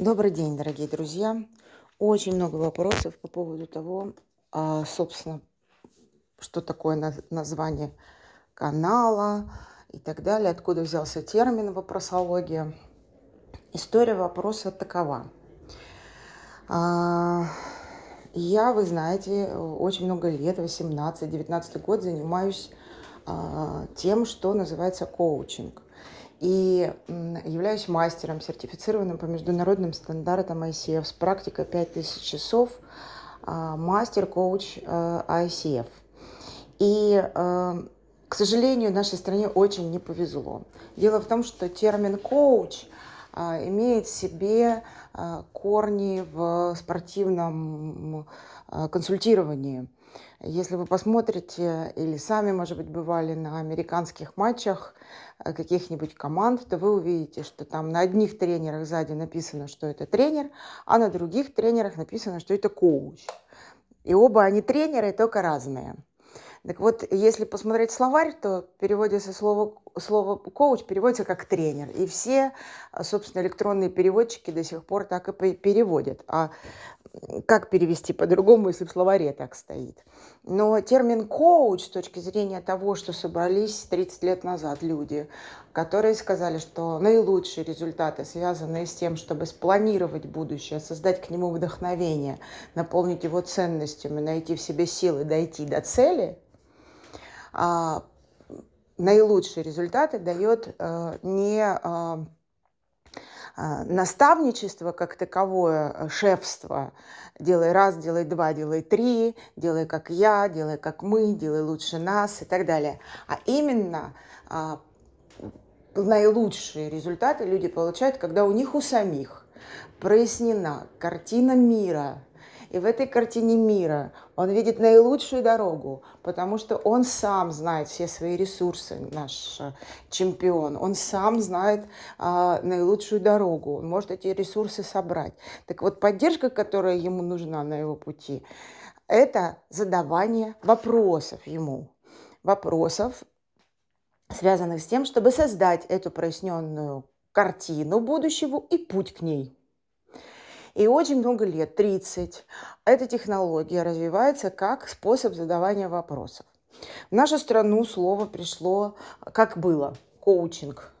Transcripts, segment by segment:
Добрый день, дорогие друзья. Очень много вопросов по поводу того, а, собственно, что такое название канала и так далее, откуда взялся термин вопросология. История вопроса такова. А, я, вы знаете, очень много лет, 18-19 год, занимаюсь а, тем, что называется коучинг и являюсь мастером, сертифицированным по международным стандартам ICF с практикой 5000 часов, а, мастер-коуч а, ICF. И, а, к сожалению, нашей стране очень не повезло. Дело в том, что термин «коуч» имеет в себе корни в спортивном консультировании – если вы посмотрите или сами, может быть, бывали на американских матчах э, каких-нибудь команд, то вы увидите, что там на одних тренерах сзади написано, что это тренер, а на других тренерах написано, что это коуч. И оба они тренеры, только разные. Так вот, если посмотреть словарь, то переводится слово, слово коуч переводится как тренер. И все, собственно, электронные переводчики до сих пор так и переводят. А как перевести по-другому, если в словаре так стоит. Но термин коуч с точки зрения того, что собрались 30 лет назад люди, которые сказали, что наилучшие результаты связаны с тем, чтобы спланировать будущее, создать к нему вдохновение, наполнить его ценностями, найти в себе силы дойти до цели, а, наилучшие результаты дает а, не а, наставничество как таковое, э, шефство, делай раз, делай два, делай три, делай как я, делай как мы, делай лучше нас и так далее. А именно а, наилучшие результаты люди получают, когда у них у самих прояснена картина мира – и в этой картине мира он видит наилучшую дорогу, потому что он сам знает все свои ресурсы, наш э, чемпион. Он сам знает а, наилучшую дорогу, он может эти ресурсы собрать. Так вот, поддержка, которая ему нужна на его пути, это задавание вопросов ему. Вопросов, связанных с тем, чтобы создать эту проясненную картину будущего и путь к ней. И очень много лет, 30, эта технология развивается как способ задавания вопросов. В нашу страну слово пришло, как было, коучинг.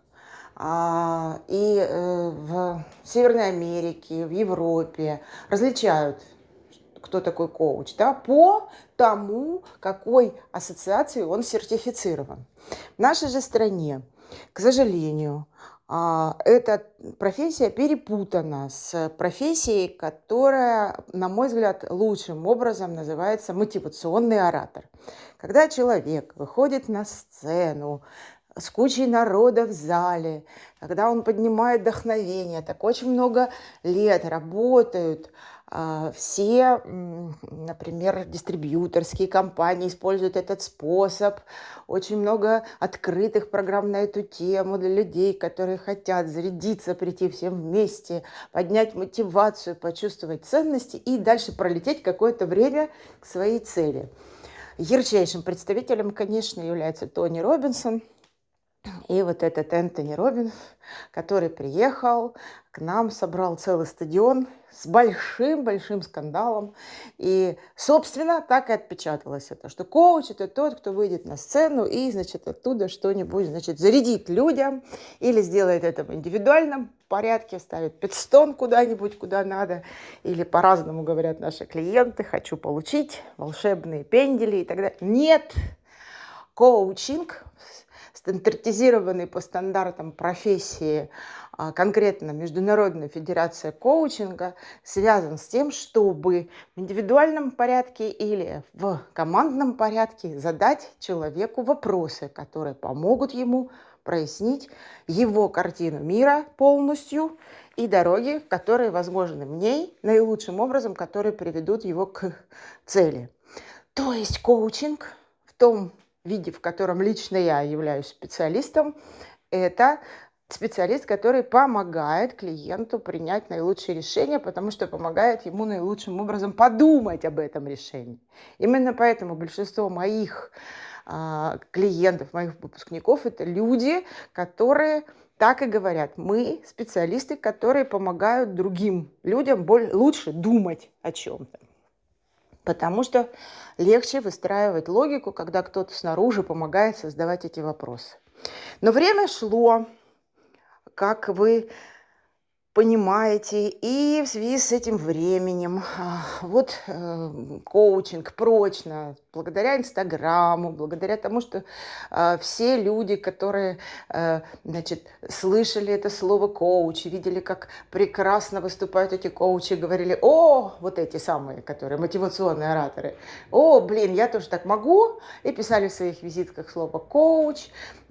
А, и э, в Северной Америке, в Европе различают кто такой коуч, да, по тому, какой ассоциации он сертифицирован. В нашей же стране, к сожалению, эта профессия перепутана с профессией, которая, на мой взгляд, лучшим образом называется мотивационный оратор. Когда человек выходит на сцену с кучей народа в зале, когда он поднимает вдохновение, так очень много лет работают а, все, например, дистрибьюторские компании используют этот способ. Очень много открытых программ на эту тему для людей, которые хотят зарядиться, прийти всем вместе, поднять мотивацию, почувствовать ценности и дальше пролететь какое-то время к своей цели. Ярчайшим представителем, конечно, является Тони Робинсон – и вот этот Энтони Робинс, который приехал к нам, собрал целый стадион с большим-большим скандалом. И, собственно, так и отпечаталось это, что коуч – это тот, кто выйдет на сцену и, значит, оттуда что-нибудь, значит, зарядит людям или сделает это в индивидуальном порядке, ставит пидстон куда-нибудь, куда надо. Или по-разному говорят наши клиенты «хочу получить волшебные пендели» и так далее. Нет, коучинг стандартизированный по стандартам профессии, а, конкретно Международная федерация коучинга, связан с тем, чтобы в индивидуальном порядке или в командном порядке задать человеку вопросы, которые помогут ему прояснить его картину мира полностью и дороги, которые возможны в ней наилучшим образом, которые приведут его к цели. То есть коучинг в том виде, в котором лично я являюсь специалистом, это специалист, который помогает клиенту принять наилучшее решение, потому что помогает ему наилучшим образом подумать об этом решении. Именно поэтому большинство моих э, клиентов, моих выпускников, это люди, которые так и говорят. Мы специалисты, которые помогают другим людям более, лучше думать о чем-то. Потому что легче выстраивать логику, когда кто-то снаружи помогает создавать эти вопросы. Но время шло, как вы понимаете, и в связи с этим временем, а, вот э, коучинг прочно, благодаря Инстаграму, благодаря тому, что э, все люди, которые, э, значит, слышали это слово коуч, видели, как прекрасно выступают эти коучи, говорили, о, вот эти самые, которые мотивационные ораторы, о, блин, я тоже так могу, и писали в своих визитках слово коуч.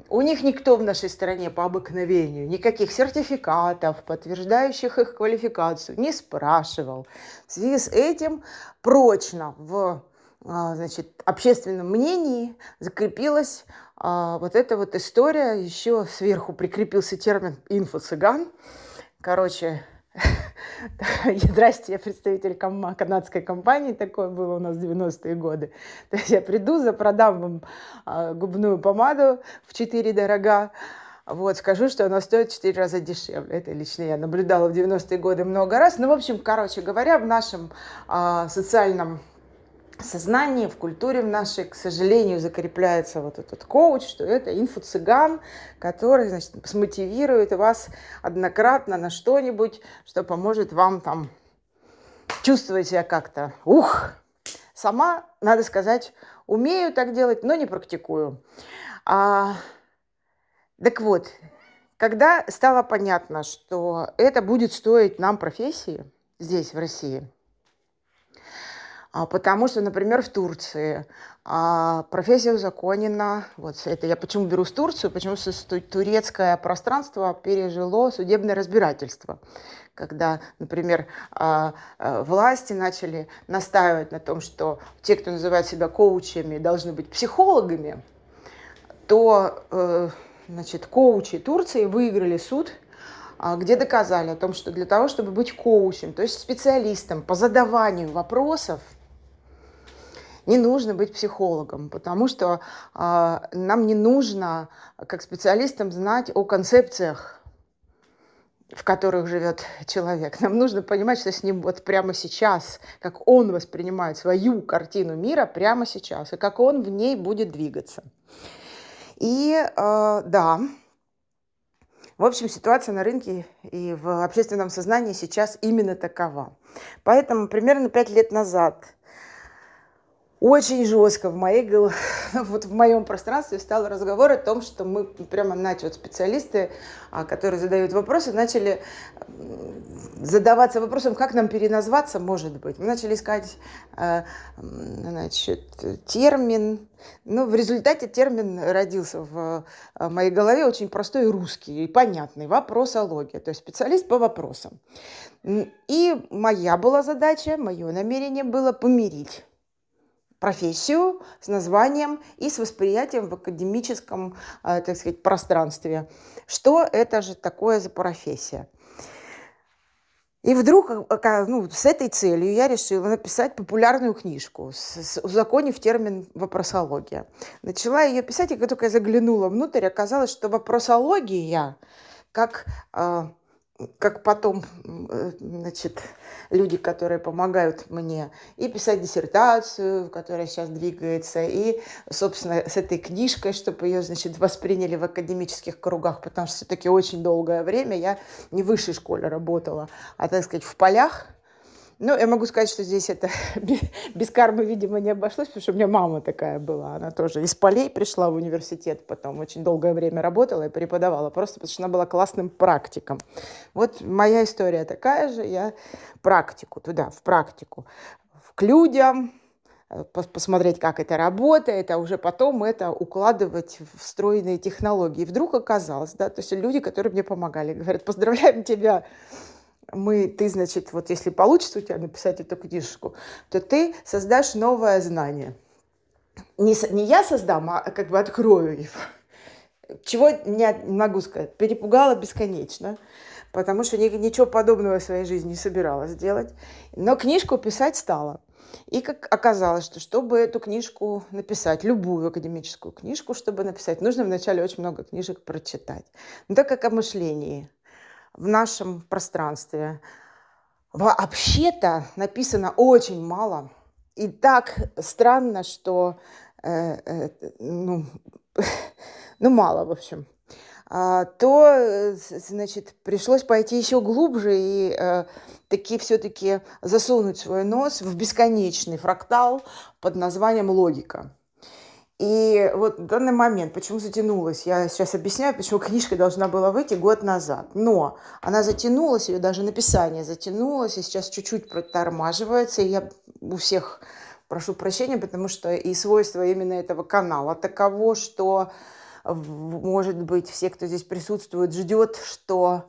У них никто в нашей стране по обыкновению никаких сертификатов, подтверждений подтверждающих их квалификацию, не спрашивал. В связи с этим прочно в а, значит, общественном мнении закрепилась а, вот эта вот история, еще сверху прикрепился термин «инфо-цыган». Короче, Здрасте, я представитель канадской компании, такое было у нас в 90-е годы. То есть я приду, запродам вам а, губную помаду в 4 дорога, вот, скажу, что она стоит в 4 раза дешевле. Это лично я наблюдала в 90-е годы много раз. Ну, в общем, короче говоря, в нашем э, социальном сознании, в культуре в нашей, к сожалению, закрепляется вот этот коуч, что это инфо-цыган, который, значит, смотивирует вас однократно на что-нибудь, что поможет вам там чувствовать себя как-то. Ух! Сама, надо сказать, умею так делать, но не практикую. А, так вот, когда стало понятно, что это будет стоить нам профессии здесь, в России, а, потому что, например, в Турции а, профессия узаконена. Вот это я почему беру с Турцию, почему турецкое пространство пережило судебное разбирательство. Когда, например, а, власти начали настаивать на том, что те, кто называет себя коучами, должны быть психологами, то э, значит, коучи Турции выиграли суд, а, где доказали о том, что для того, чтобы быть коучем, то есть специалистом по задаванию вопросов, не нужно быть психологом, потому что э, нам не нужно, как специалистам, знать о концепциях, в которых живет человек. Нам нужно понимать, что с ним вот прямо сейчас, как он воспринимает свою картину мира прямо сейчас, и как он в ней будет двигаться. И э, да, в общем, ситуация на рынке и в общественном сознании сейчас именно такова. Поэтому примерно пять лет назад очень жестко в моей вот в моем пространстве стал разговор о том, что мы прямо начали вот специалисты, а, которые задают вопросы, начали задаваться вопросом, как нам переназваться, может быть. Мы начали искать э, значит, термин. Ну, в результате термин родился в э, моей голове очень простой русский и понятный. Вопросология, то есть специалист по вопросам. И моя была задача, мое намерение было помирить профессию с названием и с восприятием в академическом, э, так сказать, пространстве. Что это же такое за профессия? И вдруг э, ну, с этой целью я решила написать популярную книжку, с, узаконив термин вопросология. Начала ее писать, и как только я заглянула внутрь, оказалось, что вопросология, как э, как потом, э, значит, люди, которые помогают мне и писать диссертацию, которая сейчас двигается, и, собственно, с этой книжкой, чтобы ее, значит, восприняли в академических кругах, потому что все-таки очень долгое время я не в высшей школе работала, а, так сказать, в полях – ну, я могу сказать, что здесь это без кармы, видимо, не обошлось, потому что у меня мама такая была. Она тоже из полей пришла в университет, потом очень долгое время работала и преподавала, просто потому что она была классным практиком. Вот моя история такая же. Я практику туда, в практику, к людям, э, посмотреть, как это работает, а уже потом это укладывать в встроенные технологии. И вдруг оказалось, да, то есть люди, которые мне помогали, говорят, поздравляем тебя мы, ты, значит, вот если получится у тебя написать эту книжку, то ты создашь новое знание. Не, не я создам, а как бы открою его. Чего не могу сказать. Перепугала бесконечно, потому что ничего подобного в своей жизни не собиралась делать. Но книжку писать стала. И как оказалось, что чтобы эту книжку написать, любую академическую книжку, чтобы написать, нужно вначале очень много книжек прочитать. Но так как о мышлении в нашем пространстве вообще-то написано очень мало, и так странно, что э, э, ну, ну, мало, в общем. А, то, значит, пришлось пойти еще глубже и э, таки все-таки засунуть свой нос в бесконечный фрактал под названием «Логика». И вот данный момент, почему затянулась, я сейчас объясняю, почему книжка должна была выйти год назад. Но она затянулась, ее даже написание затянулось, и сейчас чуть-чуть протормаживается, и я у всех прошу прощения, потому что и свойство именно этого канала таково, что может быть, все, кто здесь присутствует, ждет, что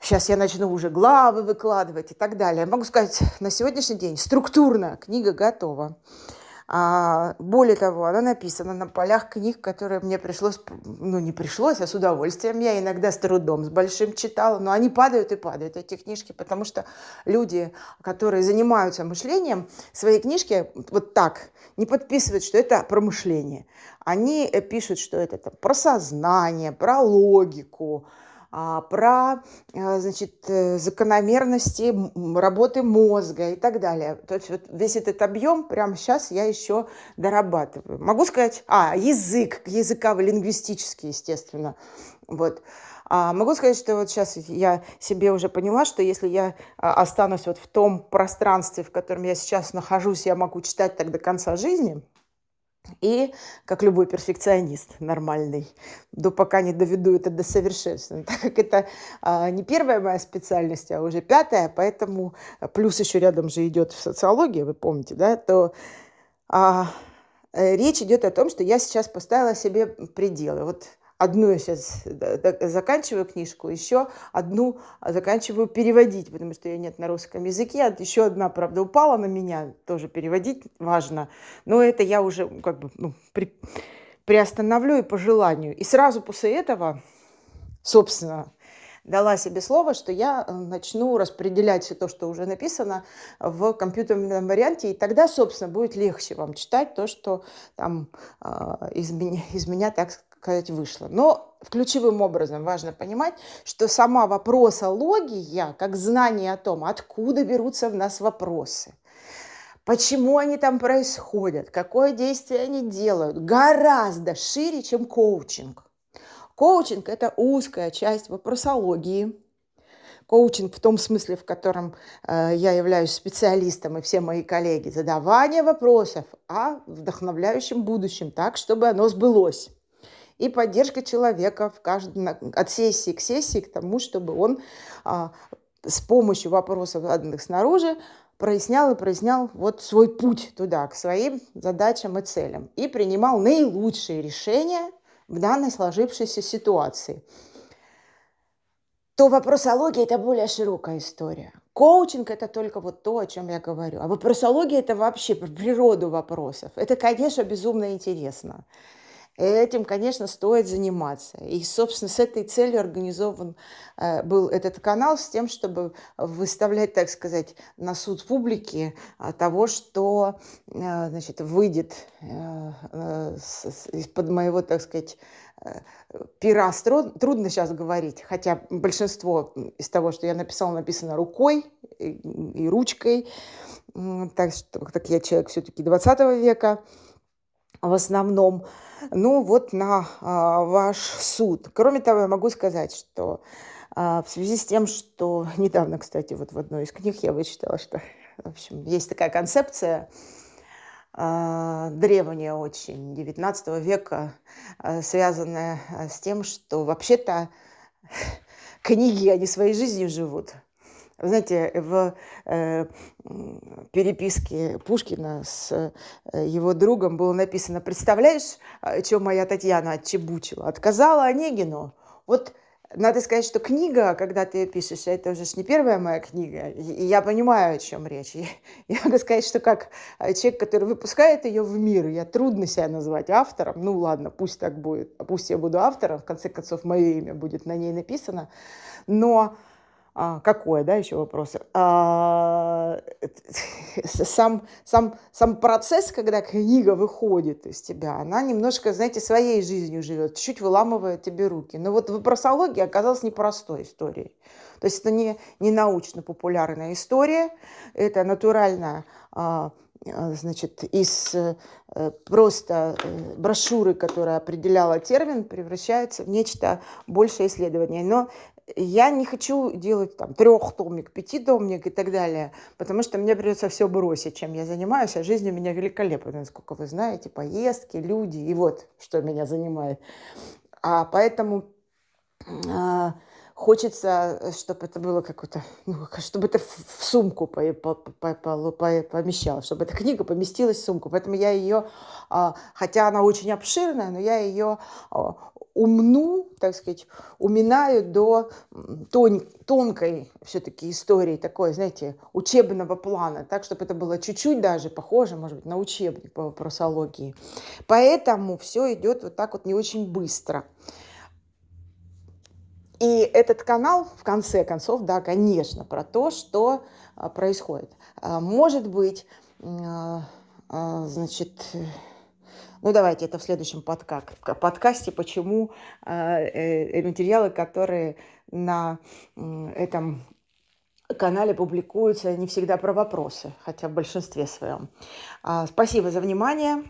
сейчас я начну уже главы выкладывать и так далее. Могу сказать, на сегодняшний день структурно книга готова. А, более того, она написана на полях книг, которые мне пришлось, ну не пришлось, а с удовольствием. Я иногда с трудом, с большим читала, но они падают и падают, эти книжки, потому что люди, которые занимаются мышлением, свои книжки вот так не подписывают, что это про мышление. Они э, пишут, что это там, про сознание, про логику, про э, значит, э, закономерности работы мозга и так далее. То есть вот весь этот объем прямо сейчас я еще дорабатываю. Могу сказать, а, язык, языково-лингвистический, естественно. Вот. А могу сказать, что вот сейчас я себе уже поняла, что если я а, останусь вот в том пространстве, в котором я сейчас нахожусь, я могу читать так до конца жизни – и, как любой перфекционист нормальный, до пока не доведу это до совершенства. Так как это а, не первая моя специальность, а уже пятая, поэтому плюс еще рядом же идет в социологии, вы помните, да, то а, э, речь идет о том, что я сейчас поставила себе пределы. Вот одну я сейчас заканчиваю книжку, еще одну заканчиваю переводить, потому что ее нет на русском языке. А еще одна, правда, упала на меня, тоже переводить важно. Но это я уже как бы ну, при, приостановлю и по желанию. И сразу после этого, собственно, дала себе слово, что я э, начну распределять все то, что уже написано в компьютерном варианте, и тогда, собственно, будет легче вам читать то, что там э, из, меня, из меня, так сказать, вышло. Но ключевым образом важно понимать, что сама вопросология, как знание о том, откуда берутся в нас вопросы, почему они там происходят, какое действие они делают, гораздо шире, чем коучинг. Коучинг – это узкая часть вопросологии, коучинг в том смысле, в котором э, я являюсь специалистом и все мои коллеги, задавание вопросов о вдохновляющем будущем так, чтобы оно сбылось и поддержка человека в каждом, от сессии к сессии к тому, чтобы он а, с помощью вопросов, заданных снаружи, прояснял и прояснял вот свой путь туда, к своим задачам и целям. И принимал наилучшие решения в данной сложившейся ситуации. То вопросология – это более широкая история. Коучинг – это только вот то, о чем я говорю. А вопросология – это вообще природу вопросов. Это, конечно, безумно интересно. Этим, конечно, стоит заниматься. И, собственно, с этой целью организован э, был этот канал, с тем, чтобы выставлять, так сказать, на суд публики э, того, что э, значит, выйдет из-под моего, так сказать, пера. Трудно сейчас говорить, хотя большинство из того, что я написала, написано рукой и ручкой. Так что так я человек все-таки 20 века в основном ну вот на а, ваш суд. Кроме того, я могу сказать, что а, в связи с тем, что недавно, кстати, вот в одной из книг я вычитала, что, в общем, есть такая концепция а, древняя очень, 19 века, а, связанная а, с тем, что вообще-то книги, они своей жизнью живут – знаете, в э, переписке Пушкина с э, его другом было написано, представляешь, э, что моя Татьяна отчебучила? Отказала Онегину. Вот надо сказать, что книга, когда ты пишешь, это уже не первая моя книга, и я понимаю, о чем речь. И я могу сказать, что как э, человек, который выпускает ее в мир, я трудно себя назвать автором, ну ладно, пусть так будет, пусть я буду автором, в конце концов, мое имя будет на ней написано, но а, какое, да, еще вопрос? А, сам, сам, сам процесс, когда книга выходит из тебя, она немножко, знаете, своей жизнью живет, чуть-чуть выламывает тебе руки. Но вот вопросология оказалась непростой историей. То есть это не, не научно-популярная история, это натуральная а, а, значит, из э, просто э, брошюры, которая определяла термин, превращается в нечто большее исследование. Но я не хочу делать там трехтомник, пятитомник и так далее, потому что мне придется все бросить, чем я занимаюсь, а жизнь у меня великолепна, насколько вы знаете, поездки, люди, и вот что меня занимает. А поэтому а, хочется, чтобы это было какое-то, ну, чтобы это в сумку по, по, по, по, по, помещалось, чтобы эта книга поместилась в сумку. Поэтому я ее, а, хотя она очень обширная, но я ее а, умну, так сказать, уминаю до тон, тонкой все-таки истории, такой, знаете, учебного плана, так, чтобы это было чуть-чуть даже похоже, может быть, на учебник по вопросологии. Поэтому все идет вот так вот не очень быстро. И этот канал, в конце концов, да, конечно, про то, что а, происходит. А, может быть, а, значит, ну давайте это в следующем подка подкасте, почему э, материалы, которые на этом канале публикуются, не всегда про вопросы, хотя в большинстве своем. Спасибо за внимание.